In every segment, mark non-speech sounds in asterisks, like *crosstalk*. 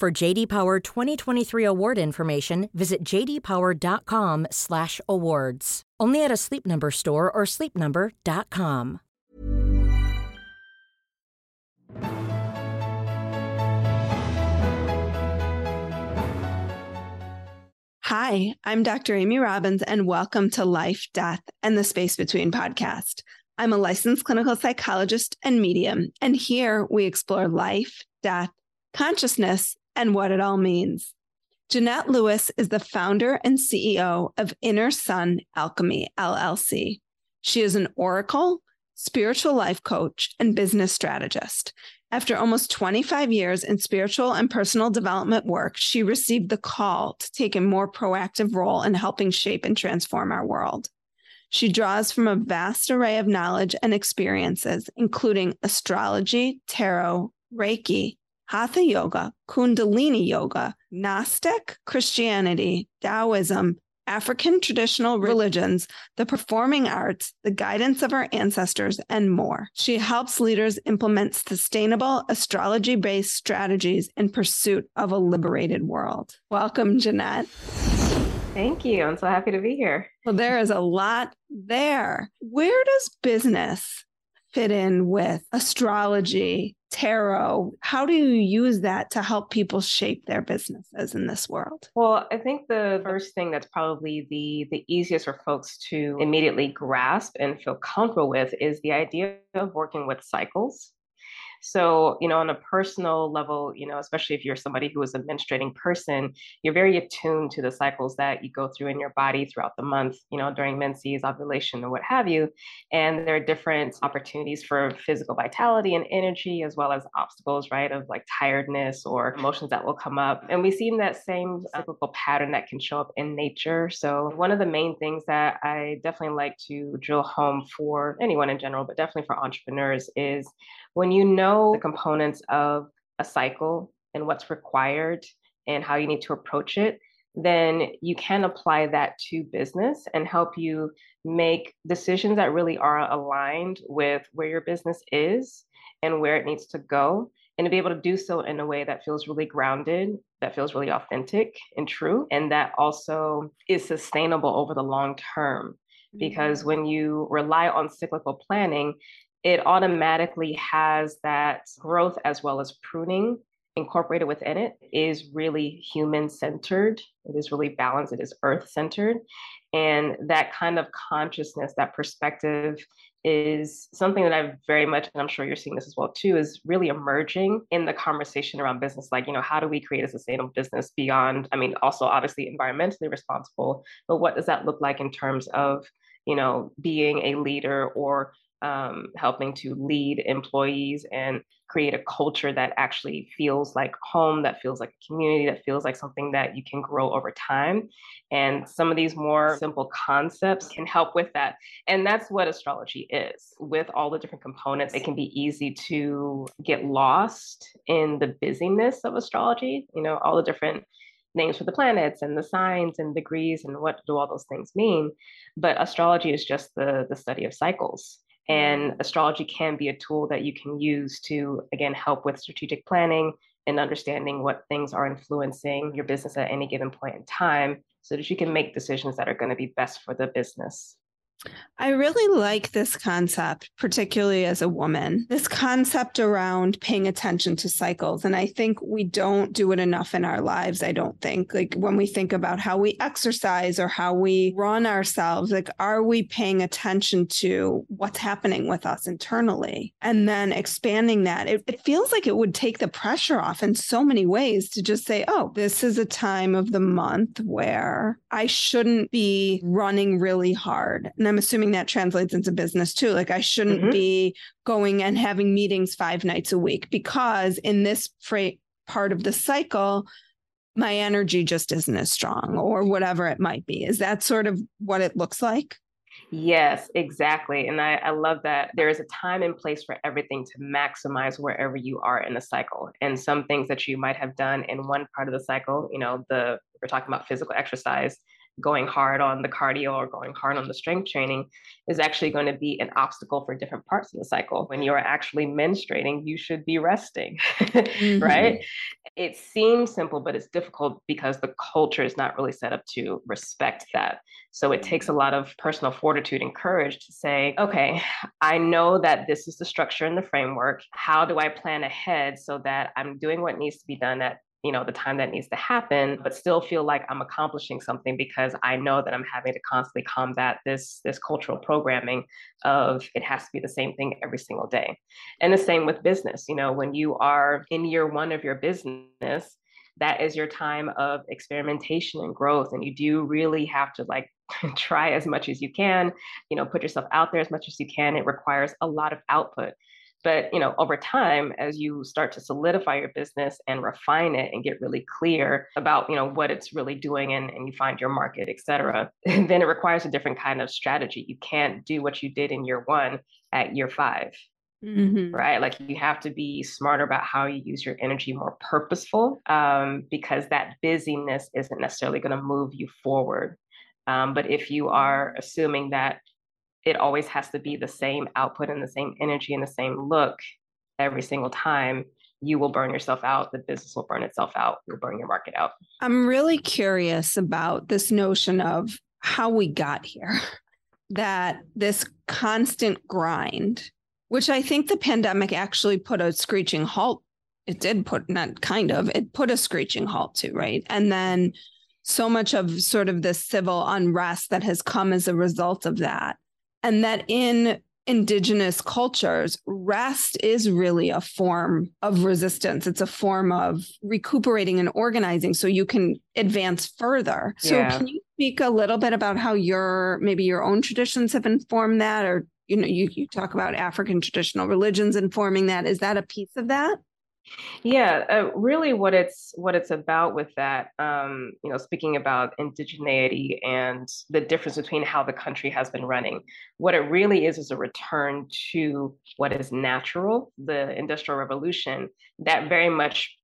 For JD Power 2023 award information, visit jdpower.com/awards. Only at a Sleep Number store or sleepnumber.com. Hi, I'm Dr. Amy Robbins, and welcome to Life, Death, and the Space Between podcast. I'm a licensed clinical psychologist and medium, and here we explore life, death, consciousness, and what it all means. Jynnette Lewis is the founder and CEO of Inner Sun Alchemy LLC. She is an oracle, spiritual life coach, and business strategist. After almost 25 years in spiritual and personal development work, she received the call to take a more proactive role in helping shape and transform our world. She draws from a vast array of knowledge and experiences, including astrology, tarot, Reiki, Hatha Yoga, Kundalini Yoga, Gnostic Christianity, Taoism, African traditional religions, the performing arts, the guidance of our ancestors, and more. She helps leaders implement sustainable astrology based strategies in pursuit of a liberated world. Welcome, Jynnette. Thank you. I'm so happy to be here. Well, there is a lot there. Where does business fit in with astrology, tarot? How do you use that to help people shape their businesses in this world? Well, I think the first thing that's probably the the easiest for folks to immediately grasp and feel comfortable with is the idea of working with cycles. So, you know, on a personal level, you know, especially if you're somebody who is a menstruating person, you're very attuned to the cycles that you go through in your body throughout the month, you know, during menses, ovulation, or what have you. And there are different opportunities for physical vitality and energy, as well as obstacles, right, of like tiredness or emotions that will come up. And we've seen that same cyclical pattern that can show up in nature. So, one of the main things that I definitely like to drill home for anyone in general, but definitely for entrepreneurs is when you know the components of a cycle and what's required and how you need to approach it, then you can apply that to business and help you make decisions that really are aligned with where your business is and where it needs to go. And to be able to do so in a way that feels really grounded, that feels really authentic and true, and that also is sustainable over the long term. Because mm-hmm. when you rely on cyclical planning, it automatically has that growth as well as pruning incorporated within it is really human centered. It is really balanced. It is earth centered. And that kind of consciousness, that perspective is something that I've very much, and I'm sure you're seeing this as well too, is really emerging in the conversation around business. Like, you know, how do we create a sustainable business beyond, I mean, also obviously environmentally responsible, but what does that look like in terms of, you know, being a leader or um, helping to lead employees and create a culture that actually feels like home, that feels like a community, that feels like something that you can grow over time. And some of these more simple concepts can help with that. And that's what astrology is. With all the different components, it can be easy to get lost in the busyness of astrology, you know, all the different names for the planets and the signs and degrees and what do all those things mean but astrology is just the the study of cycles and astrology can be a tool that you can use to, again, help with strategic planning and understanding what things are influencing your business at any given point in time so that you can make decisions that are going to be best for the business. I really like this concept, particularly as a woman, this concept around paying attention to cycles. And I think we don't do it enough in our lives. I don't think, like when we think about how we exercise or how we run ourselves, like, are we paying attention to what's happening with us internally? And then expanding that, it, it feels like it would take the pressure off in so many ways to just say, oh, this is a time of the month where I shouldn't be running really hard. And And i'm assuming that translates into business too. Like I shouldn't mm-hmm. be going and having meetings five nights a week because in this freight part of the cycle, my energy just isn't as strong or whatever it might be. Is that sort of what it looks like? Yes, exactly. And I, I love that there is a time and place for everything to maximize wherever you are in the cycle. And some things that you might have done in one part of the cycle, you know, the we're talking about physical exercise, going hard on the cardio or going hard on the strength training is actually going to be an obstacle for different parts of the cycle. When you're actually menstruating, you should be resting, *laughs* mm-hmm. right? It seems simple, but it's difficult because the culture is not really set up to respect that. So it takes a lot of personal fortitude and courage to say, okay, I know that this is the structure and the framework. How do I plan ahead so that I'm doing what needs to be done at you know the time that needs to happen but still feel like i'm accomplishing something because i know that i'm having to constantly combat this this cultural programming of it has to be the same thing every single day. And the same with business you know when you are in year one of your business that is your time of experimentation and growth and you do really have to like *laughs* try as much as you can you know put yourself out there as much as you can. It requires a lot of output but you know, over time, as you start to solidify your business and refine it and get really clear about you know what it's really doing and, and you find your market, et cetera, *laughs* then it requires a different kind of strategy. You can't do what you did in year one at year 5 mm-hmm. right? Like you have to be smarter about how you use your energy, more purposeful, um, because that busyness isn't necessarily going to move you forward. Um, but if you are assuming that it always has to be the same output and the same energy and the same look every single time. You will burn yourself out. The business will burn itself out. You'll burn your market out. I'm really curious about this notion of how we got here. *laughs* That this constant grind which i think the pandemic actually put a screeching halt it did put not kind of it put a screeching halt to right? And then so much of sort of this civil unrest that has come as a result of that and that in indigenous cultures, rest is really a form of resistance. It's a form of recuperating and organizing so you can advance further. So can you speak a little bit about how your maybe your own traditions have informed that or you know you, you talk about African traditional religions informing that. Is that a piece of that? Yeah, uh, really, what it's what it's about with that, um, you know, speaking about indigeneity and the difference between how the country has been running, what it really is is a return to what is natural. The Industrial Revolution that very much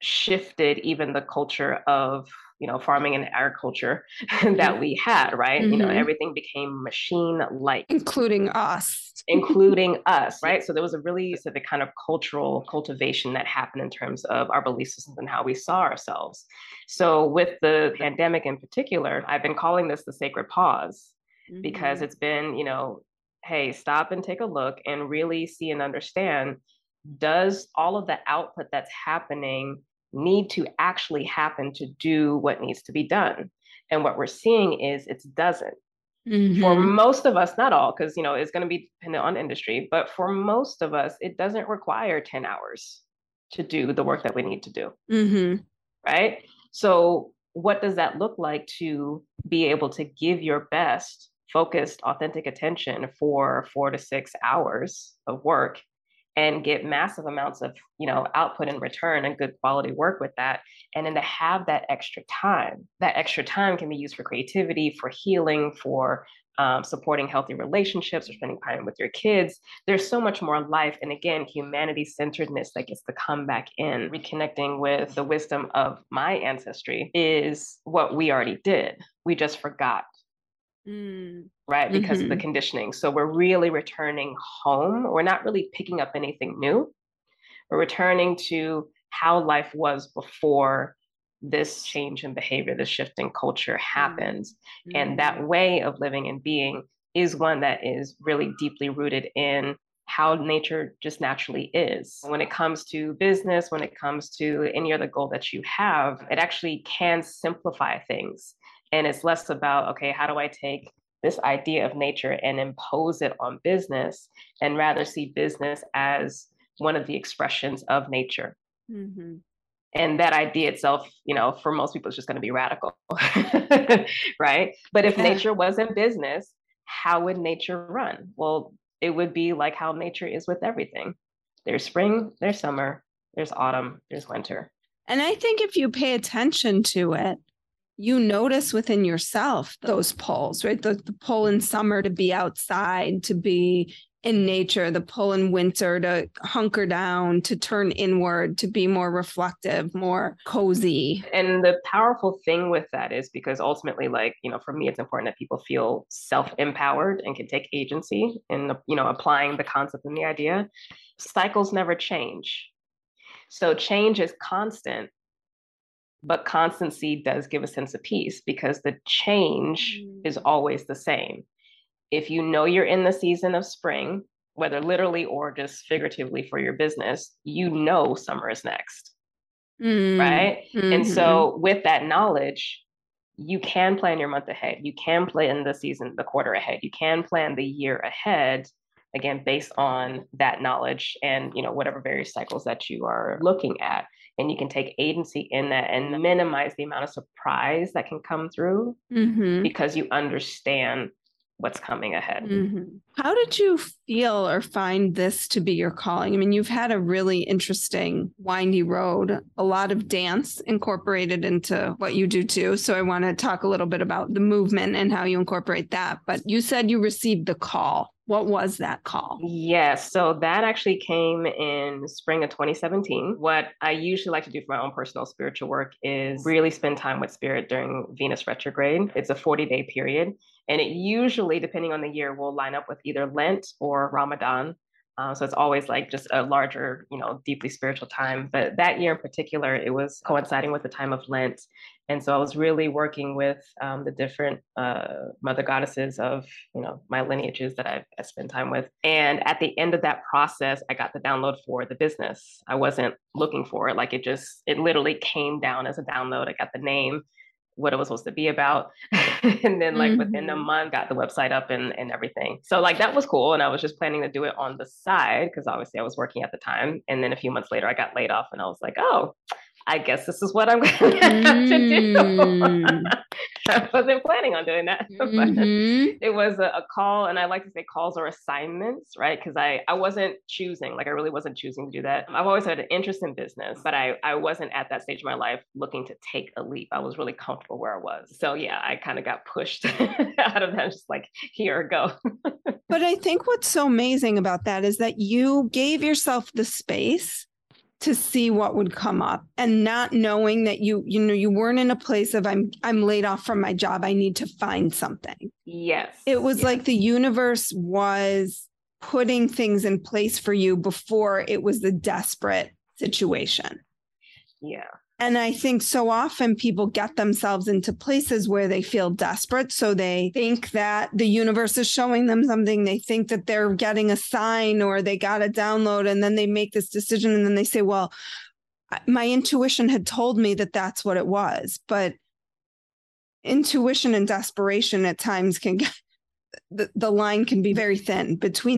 shifted even the culture of you know farming and agriculture *laughs* that we had right mm-hmm. you know mm-hmm. everything became machine like including us *laughs* including us right so there was a really specific kind of cultural cultivation that happened in terms of our belief systems and how we saw ourselves so with the pandemic in particular i've been calling this the sacred pause mm-hmm. because it's been you know hey stop and take a look and really see and understand does all of the output that's happening need to actually happen to do what needs to be done. And what we're seeing is it doesn't. Mm-hmm. For most of us, not all, because you know it's going to be dependent on industry, but for most of us, it doesn't require 10 hours to do the work that we need to do. Mm-hmm. Right. So, what does that look like to be able to give your best focused, authentic attention for four to six hours of work and get massive amounts of you know output in return and good quality work with that. And then to have that extra time that extra time can be used for creativity for healing for um, supporting healthy relationships or spending time with your kids. There's so much more life and again humanity centeredness that gets to come back in. Reconnecting with the wisdom of my ancestry is what we already did. We just forgot Mm. Right, because mm-hmm. of the mm-hmm. conditioning. So we're really returning home. We're not really picking up anything new. We're returning to how life was before this change in behavior, this shift in culture happens. Mm-hmm. And that way of living and being is one that is really deeply rooted in how nature just naturally is. When it comes to business, when it comes to any other goal that you have, it actually can simplify things and it's less about, okay, how do I take this idea of nature and impose it on business and rather see business as one of the expressions of nature. Mm-hmm. And that idea itself, you know, for most people, is just going to be radical, *laughs* right? But if yeah. nature wasn't business, how would nature run? Well, it would be like how nature is with everything there's spring, there's summer, there's autumn, there's winter. And I think if you pay attention to it, you notice within yourself those pulls, right? The, the pull in summer to be outside, to be in nature, the pull in winter to hunker down, to turn inward, to be more reflective, more cozy. And the powerful thing with that is because ultimately, like, you know, for me, it's important that people feel self empowered and can take agency in, you know, applying the concept and the idea. Cycles never change. So change is constant but constancy does give a sense of peace because the change mm. is always the same. If you know you're in the season of spring, whether literally or just figuratively for your business, you know summer is next. Mm. Right. Mm-hmm. And so, with that knowledge, you can plan your month ahead. You can plan the season, the quarter ahead. You can plan the year ahead again based on that knowledge and you know whatever various cycles that you are looking at and you can take agency in that and minimize the amount of surprise that can come through mm-hmm. because you understand what's coming ahead. Mm-hmm. How did you feel or find this to be your calling? I mean, you've had a really interesting, windy road, a lot of dance incorporated into what you do too. So I want to talk a little bit about the movement and how you incorporate that. But you said you received the call. What was that call? Yes. So that actually came in spring of 2017. What I usually like to do for my own personal spiritual work is really spend time with spirit during Venus retrograde. It's a 40 day period. And it usually, depending on the year, will line up with either Lent or Ramadan. Uh, so it's always like just a larger, you know, deeply spiritual time. But that year in particular, it was coinciding with the time of Lent. And so I was really working with um, the different uh, mother goddesses of, you know, my lineages that I've, spent time with. And at the end of that process, I got the download for the business. I wasn't looking for it. Like it just, it literally came down as a download. I got the name what it was supposed to be about. *laughs* and then like mm-hmm. within a mm-hmm. month got the website up and, and everything. So like that was cool. And I was just planning to do it on the side because obviously I was working at the time. And then a few months later I got laid off and I was like, oh, I guess this is what I'm *laughs* going to have to do. Mm. *laughs* I wasn't planning on doing that. *laughs* Mm-hmm. it was a, a, call, and I like to say calls or assignments, right? Because I, I wasn't choosing, like I really wasn't choosing to do that. I've always had an interest in business, but I, I wasn't at that stage of my life looking to take a leap. I was really comfortable where I was. So yeah, I kind of got pushed out of that, just like, here, go. but I think what's so amazing about that is that you gave yourself the space to see what would come up and not knowing that you you know you weren't in a place of i'm i'm laid off from my job. I need to find something. Yes. It was yes. like the universe was putting things in place for you before it was the desperate situation. Yeah and I think so often people get themselves into places where they feel desperate. So they think that the universe is showing them something. They think that they're getting a sign or they got a download. And then they make this decision and then they say, well, my intuition had told me that that's what it was. But intuition and desperation at times can get the, the line can be very thin between.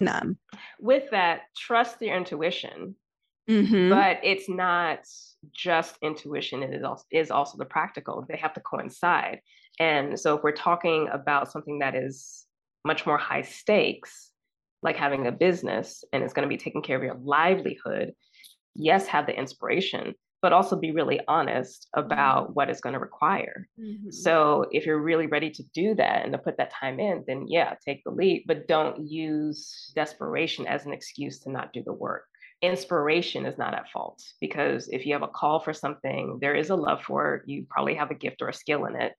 None. With that, trust your intuition, Mm-hmm. but it's not just intuition, it is also, is also the practical. They have to coincide. And so if we're talking about something that is much more high stakes, like having a business and it's going to be taking care of your livelihood, yes, have the inspiration, but also be really honest about what it's going to require. Mhm. So if you're really ready to do that and to put that time in, then yeah, take the leap, but don't use desperation as an excuse to not do the work. Inspiration is not at fault because if you have a call for something, there is a love for it, you probably have a gift or a skill in it.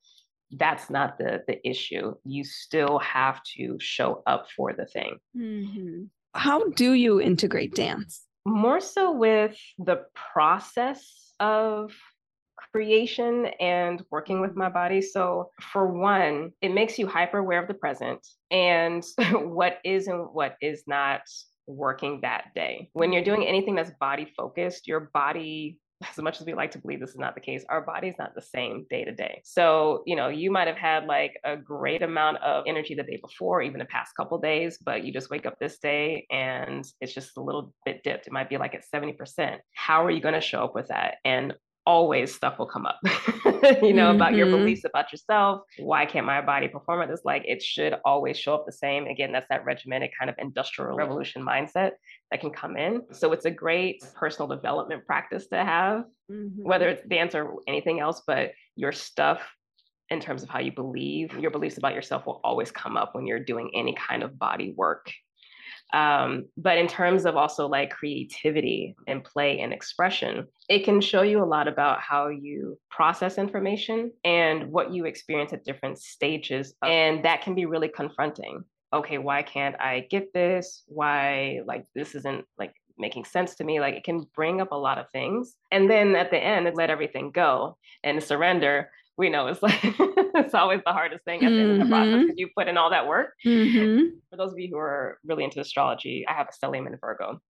That's not the the issue. You still have to show up for the thing. Mhm. How do you integrate dance? More so with the process of creation and working with my body. So, for one, it makes you hyper aware of the present and *laughs* what is and what is not working that day. When you're doing anything that's body focused, your body as much as we like to believe this is not the case, our body's not the same day to day. So, you know, you might have had like a great amount of energy the day before, even the past couple days, but you just wake up this day and it's just a little bit dipped. It might be like at 70%. How are you going to show up with that? And always stuff will come up, *laughs* you know, about your Mhm. beliefs about yourself. Why can't my body perform at this? Like it should always show up the same. Again, that's that regimented kind of industrial revolution mindset that can come in. So it's a great personal development practice to have, Mhm. whether it's dance or anything else, but your stuff in terms of how you believe, your beliefs about yourself will always come up when you're doing any kind of body work. Um, but in terms of also like creativity and play and expression, it can show you a lot about how you process information and what you experience at different stages. And that can be really confronting. Okay, why can't I get this? Why, like, this isn't like making sense to me? Like, it can bring up a lot of things. And then at the end, it let everything go and surrender. We know it's *laughs* like, it's always the hardest thing at the end of the process Mhm. because you put in all that work Mhm. for those of you who are really into astrology, I have a stellium in Virgo.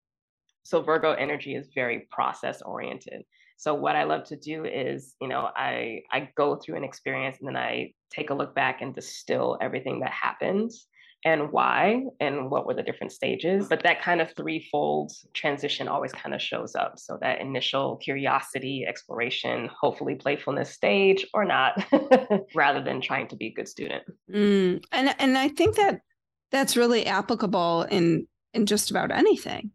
So Virgo energy is very process oriented. So what I love to do is, you know, I I go through an experience and then I take a look back and distill everything that happened and why and what were the different stages. But that kind of threefold transition always kind of shows up. So that initial curiosity, exploration, hopefully playfulness stage or not, *laughs* rather than trying to be a good student. Mm. And and I think that that's really applicable in in just about anything.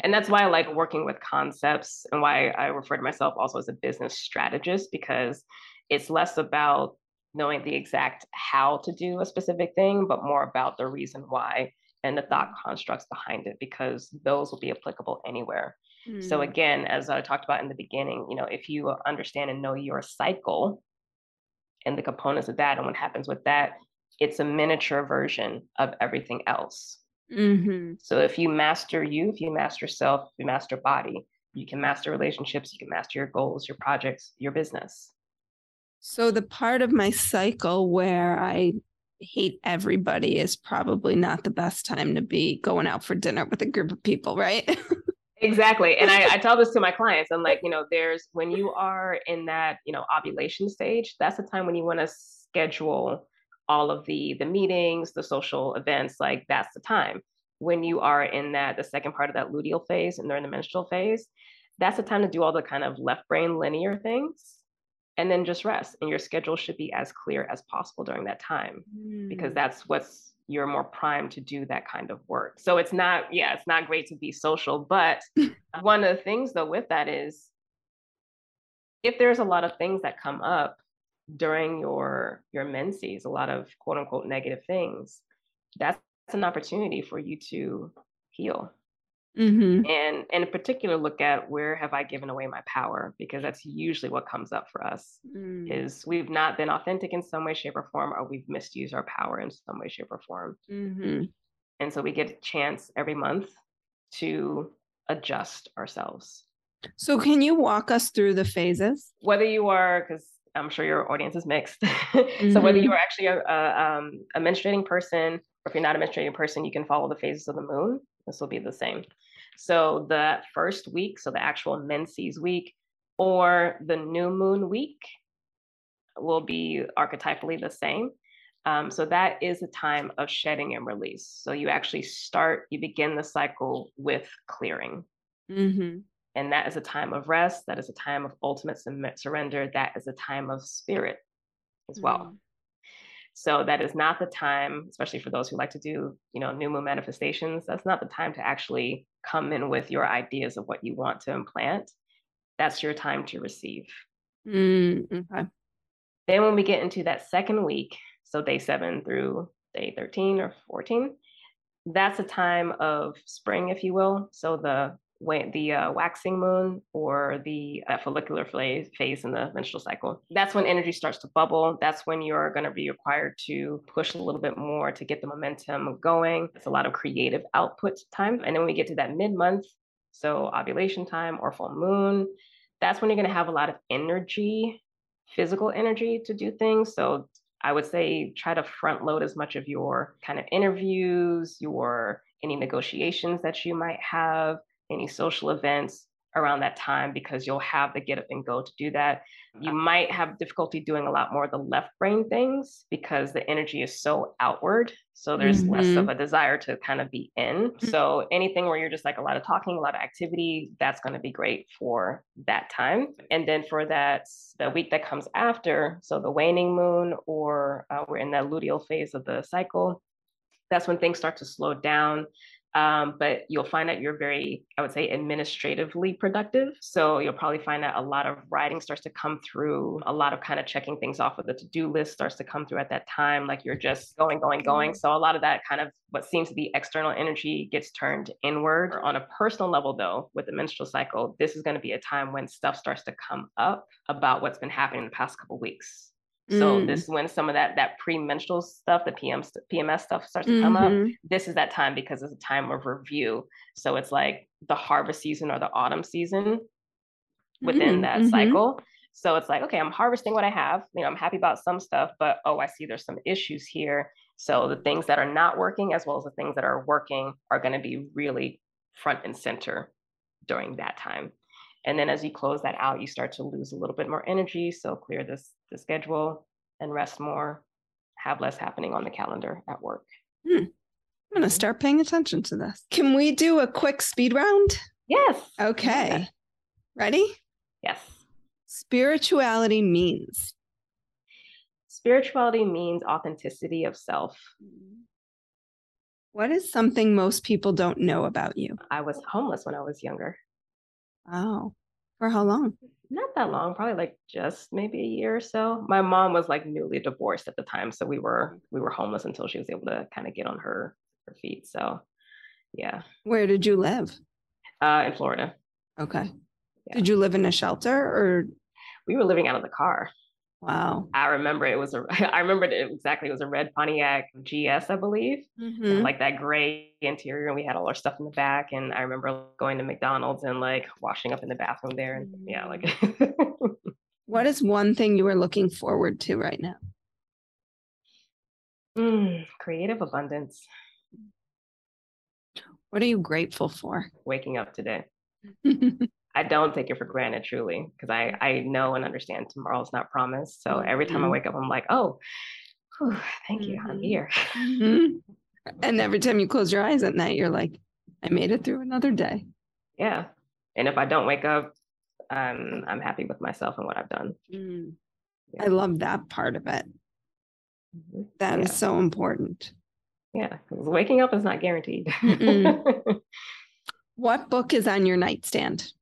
And that's why I like working with concepts and why I refer to myself also as a business strategist because it's less about knowing the exact how to do a specific thing, but more about the reason why and the thought constructs behind it because those will be applicable anywhere. So Mm. again, as I talked about in the beginning, you know, if you understand and know your cycle and the components of that and what happens with that, it's a miniature version of everything else. Mhm. So if you master you, if you master self, if you master body, you can master relationships, you can master your goals, your projects, your business. So the part of my cycle where I hate everybody is probably not the best time to be going out for dinner with a group of people, right? *laughs* Exactly. And I, I *laughs* tell this to my clients. I'm like, you know, there's when you are in that, you know, ovulation stage, that's the time when you want to schedule all of the the meetings, the social events, like that's the time. When you are in that the second part of that luteal phase and they're in the menstrual phase, that's the time to do all the kind of left brain linear things and then just rest. And your schedule should be as clear as possible during that time because mm. that's what's you're more primed to do that kind of work. So it's not, yeah, it's not great to be social. But *laughs* one of the things though with that is if there's a lot of things that come up during your your menses, a lot of quote unquote negative things, that's an opportunity for you to heal. Mm-hmm. And, and in particular, look at where have I given away my power? Because that's usually what comes up for us mm. is we've not been authentic in some way, shape, or form, or we've misused our power in some way, shape, or form. Mm-hmm. And so we get a chance every month to adjust ourselves. So, can you walk us through the phases? Whether you are, because I'm sure your audience is mixed. mm-hmm. *laughs* So, whether you are actually a, a, um, a menstruating person, or if you're not a menstruating person, you can follow the phases of the moon. This will be the same. So, the first week, so the actual menses week, or the new moon week will be archetypally the same. Um, so that is a time of shedding and release. So you actually start, you begin the cycle with clearing. Mm-hmm. And that is a time of rest. That is a time of ultimate surrender. That is a time of spirit as well. So that is not the time, especially for those who like to do, you know, new moon manifestations. That's not the time to actually come in with your ideas of what you want to implant. That's your time to receive. Mm, okay. Then when we get into that second week, so day seven through day 13 or 14, that's a time of spring, if you will. So the when the uh, waxing moon or the uh, follicular phase, phase in the menstrual cycle. That's when energy starts to bubble. That's when you're going to be required to push a little bit more to get the momentum going. It's a lot of creative output time. And then when we get to that mid month, so ovulation time or full moon, that's when you're going to have a lot of energy, physical energy to do things. So I would say try to front load as much of your kind of interviews, your any negotiations that you might have, any social events around that time because you'll have the get up and go to do that. You might have difficulty doing a lot more of the left brain things because the energy is so outward. So there's mm-hmm. less of mm-hmm. a desire to kind of be in. Mm-hmm. So anything where you're just like a lot of talking, a lot of activity, that's going to be great for that time. And then for that, the week that comes after, so the waning moon, or uh, we're in that luteal phase of the cycle, that's when things start to slow down. Um, but you'll find that you're very, I would say, administratively productive. So you'll probably find that a lot of writing starts to come through, a lot of kind of checking things off of the to do list starts to come through at that time. Like you're just going, going, going. Mm-hmm. So a lot of that kind of what seems to be external energy gets turned inward. On a personal level, though, with the menstrual cycle, this is going to be a time when stuff starts to come up about what's been happening in the past couple weeks. So mm. this is when some of that that premenstrual stuff, the PM PMS stuff starts to mm-hmm. come up. Mm-hmm. This is that time because it's a time of review. So it's like the harvest season or the autumn season within mm-hmm. that mm-hmm. cycle. So it's like, okay, I'm harvesting what I have. You know, I'm happy about some stuff, but oh, I see there's some issues here. So the things that are not working, as well as the things that are working, are going to be really front and center during that time. And then as you close that out, you start to lose a little bit more energy. So clear this the schedule and rest more, have less happening on the calendar at work. Hmm. I'm going to start paying attention to this. Can we do a quick speed round? Yes. Okay. Ready? Yes. Spirituality means. Spirituality means authenticity of self. What is something most people don't know about you? I was homeless when I was younger. Oh, for how long? Not that long, probably like just maybe a year or so. My mom was like newly divorced at the time, so we were we were homeless until she was able to kind of get on her her feet. So, yeah. Where did you live? Uh, in Florida. Okay. Yeah. Did you live in a shelter or? We were living out of the car. Wow. I remember it was a, *laughs* I remember it exactly. It was a red Pontiac GS, I believe, mm-hmm. like that gray interior. And we had all our stuff in the back. And I remember going to McDonald's and like washing up in the bathroom there. And yeah, like. *laughs* what is one thing you are looking forward to right now? Mm, creative abundance. What are you grateful for? Waking up today. *laughs* I don't take it for granted truly because I I know and understand tomorrow's not promised. So every time I mm-hmm. wake up, I'm like, oh, whew, thank you, I'm mm-hmm. here. Mm-hmm. And every time you close your eyes at night, you're like, I made it through another day. Yeah, and if I don't wake up, um, I'm happy with myself and what I've done. Mm. Yeah. I love that part of it. That yeah. is so important. Yeah, waking up is not guaranteed. *laughs* what book is on your nightstand?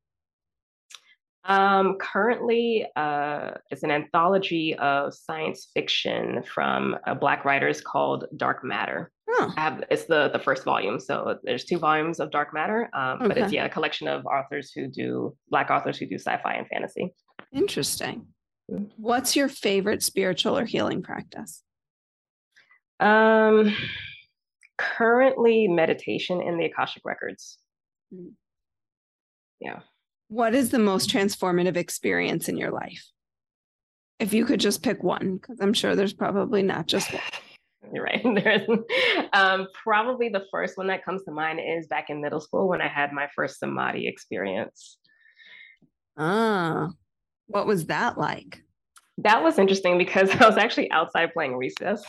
Um, currently, uh, it's an anthology of science fiction from uh, Black writers called Dark Matter. Oh. Have, it's the the first volume, so there's two volumes of Dark Matter, um, okay. but it's yeah a collection of authors who do Black authors who do sci-fi and fantasy. Interesting. Mm-hmm. What's your favorite spiritual or healing practice? Um, currently meditation in the Akashic records. Mm. Yeah. What is the most transformative experience in your life? If you could just pick one, because I'm sure there's probably not just one. *laughs* You're right. *laughs* There's um, probably the first one that comes to mind is back in middle school when I had my first samadhi experience. Ah, what was that like? That was interesting because *laughs* I was actually outside playing recess.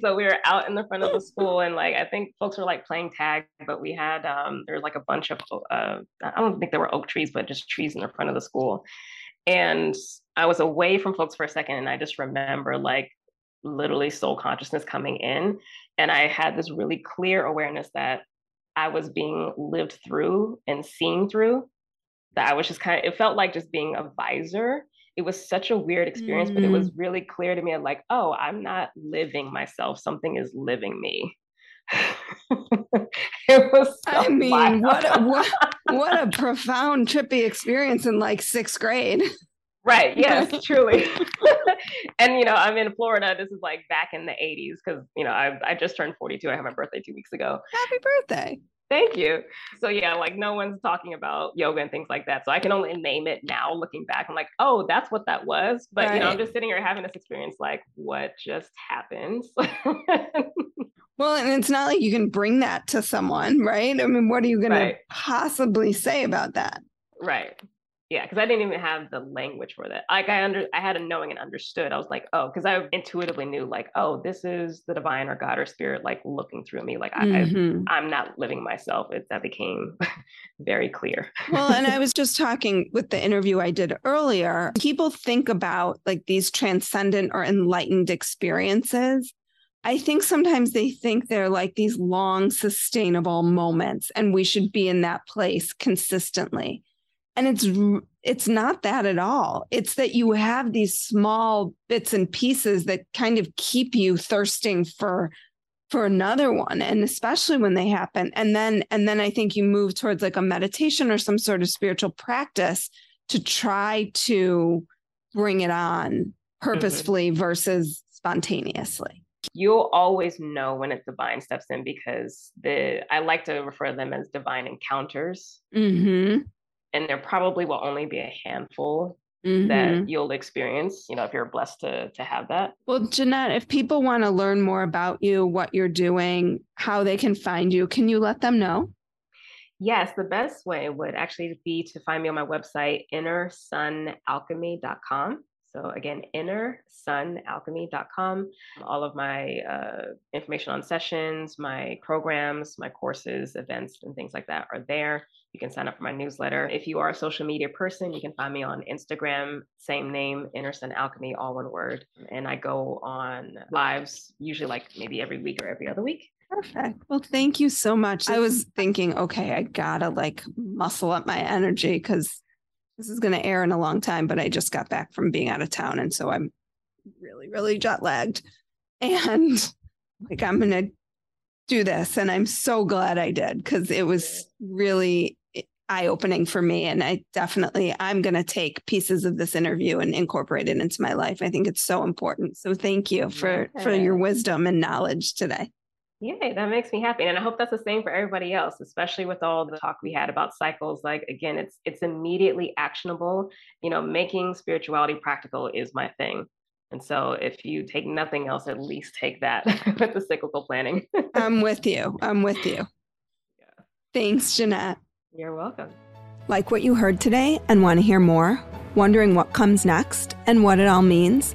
So we were out in the front of the school and like I think folks were like playing tag, but we had um there was like a bunch of uh I don't think there were oak trees, but just trees in the front of the school. And I was away from folks for a second and I just remember like literally soul consciousness coming in. And I had this really clear awareness that I was being lived through and seen through. That I was just kind of, it felt like just being a visor it was such a weird experience, mm. but it was mm. really clear to me like, oh, I'm not living myself. Something is living me. *laughs* it was so I mean, wild. what a, what what a *laughs* profound trippy experience in like sixth grade. *laughs* Right. Yes, truly. and you know, I'm in Florida. This is like back in the 80s because you know I I just turned 42. I had my birthday two weeks ago. Happy birthday. Thank you. So yeah, like no one's talking about yoga and things like that. So I can only name it now looking back. I'm like, oh, that's what that was. But right. you know, I'm just sitting here having this experience like what just happened. *laughs* well, and it's not like you can bring that to someone, right? I mean, what are you gonna right. possibly say about that? Right yeah because i didn't even have the language for that. Like i under i had a knowing and understood. I was like oh because i intuitively knew like oh this is the divine or god or spirit like looking through me. Like mm-hmm. I, i'm not living myself. It that became *laughs* very clear. Well and i *laughs* was just talking with the interview i did earlier. People think about like these transcendent or enlightened experiences. I think sometimes they think they're like these long, sustainable moments, and we should be in that place consistently and it's it's not that at all it's that you have these small bits and pieces that kind of keep you thirsting for for another one and especially when they happen and then and then i think you move towards like a meditation or some sort of spiritual practice to try to bring it on mm-hmm. purposefully mm-hmm. versus spontaneously you'll always know when it's divine steps in because the i like to refer to them as divine encounters mm-hmm and there probably will only be a handful mm-hmm. that you'll experience you know if you're blessed to to have that. Well Jynnette if people want to learn more about you what you're doing how they can find you can you let them know? Yes the best way would actually be to find me on my website innersunalchemy.com so again, innersunalchemy.com. All of my uh, information on sessions, my programs, my courses, events, and things like that are there. You can sign up for my newsletter. If you are a social media person, you can find me on Instagram, same name, Inner Sun Alchemy, all one word. And I go on lives usually like maybe every week or every other week. Perfect. Well, thank you so much. I was thinking, okay, I gotta like muscle up my energy because this is going to air in a long time, but I just got back from being out of town. And so I'm really, really jet lagged. And like, I'm going to do this. And I'm so glad I did because it was really eye opening for me. And I definitely, I'm going to take pieces of this interview and incorporate it into my life. I think it's so important. So thank you for, for your wisdom and knowledge today. Yay, that makes me happy. And I hope that's the same for everybody else, especially with all the talk we had about cycles. Like again, it's it's immediately actionable. You know, making spirituality practical is my thing. And so if you take nothing else, at least take that *laughs* with the cyclical planning. *laughs* I'm with you. I'm with you. Yeah. Thanks, Jynnette. You're welcome. Like what you heard today and want to hear more? Wondering what comes next and what it all means?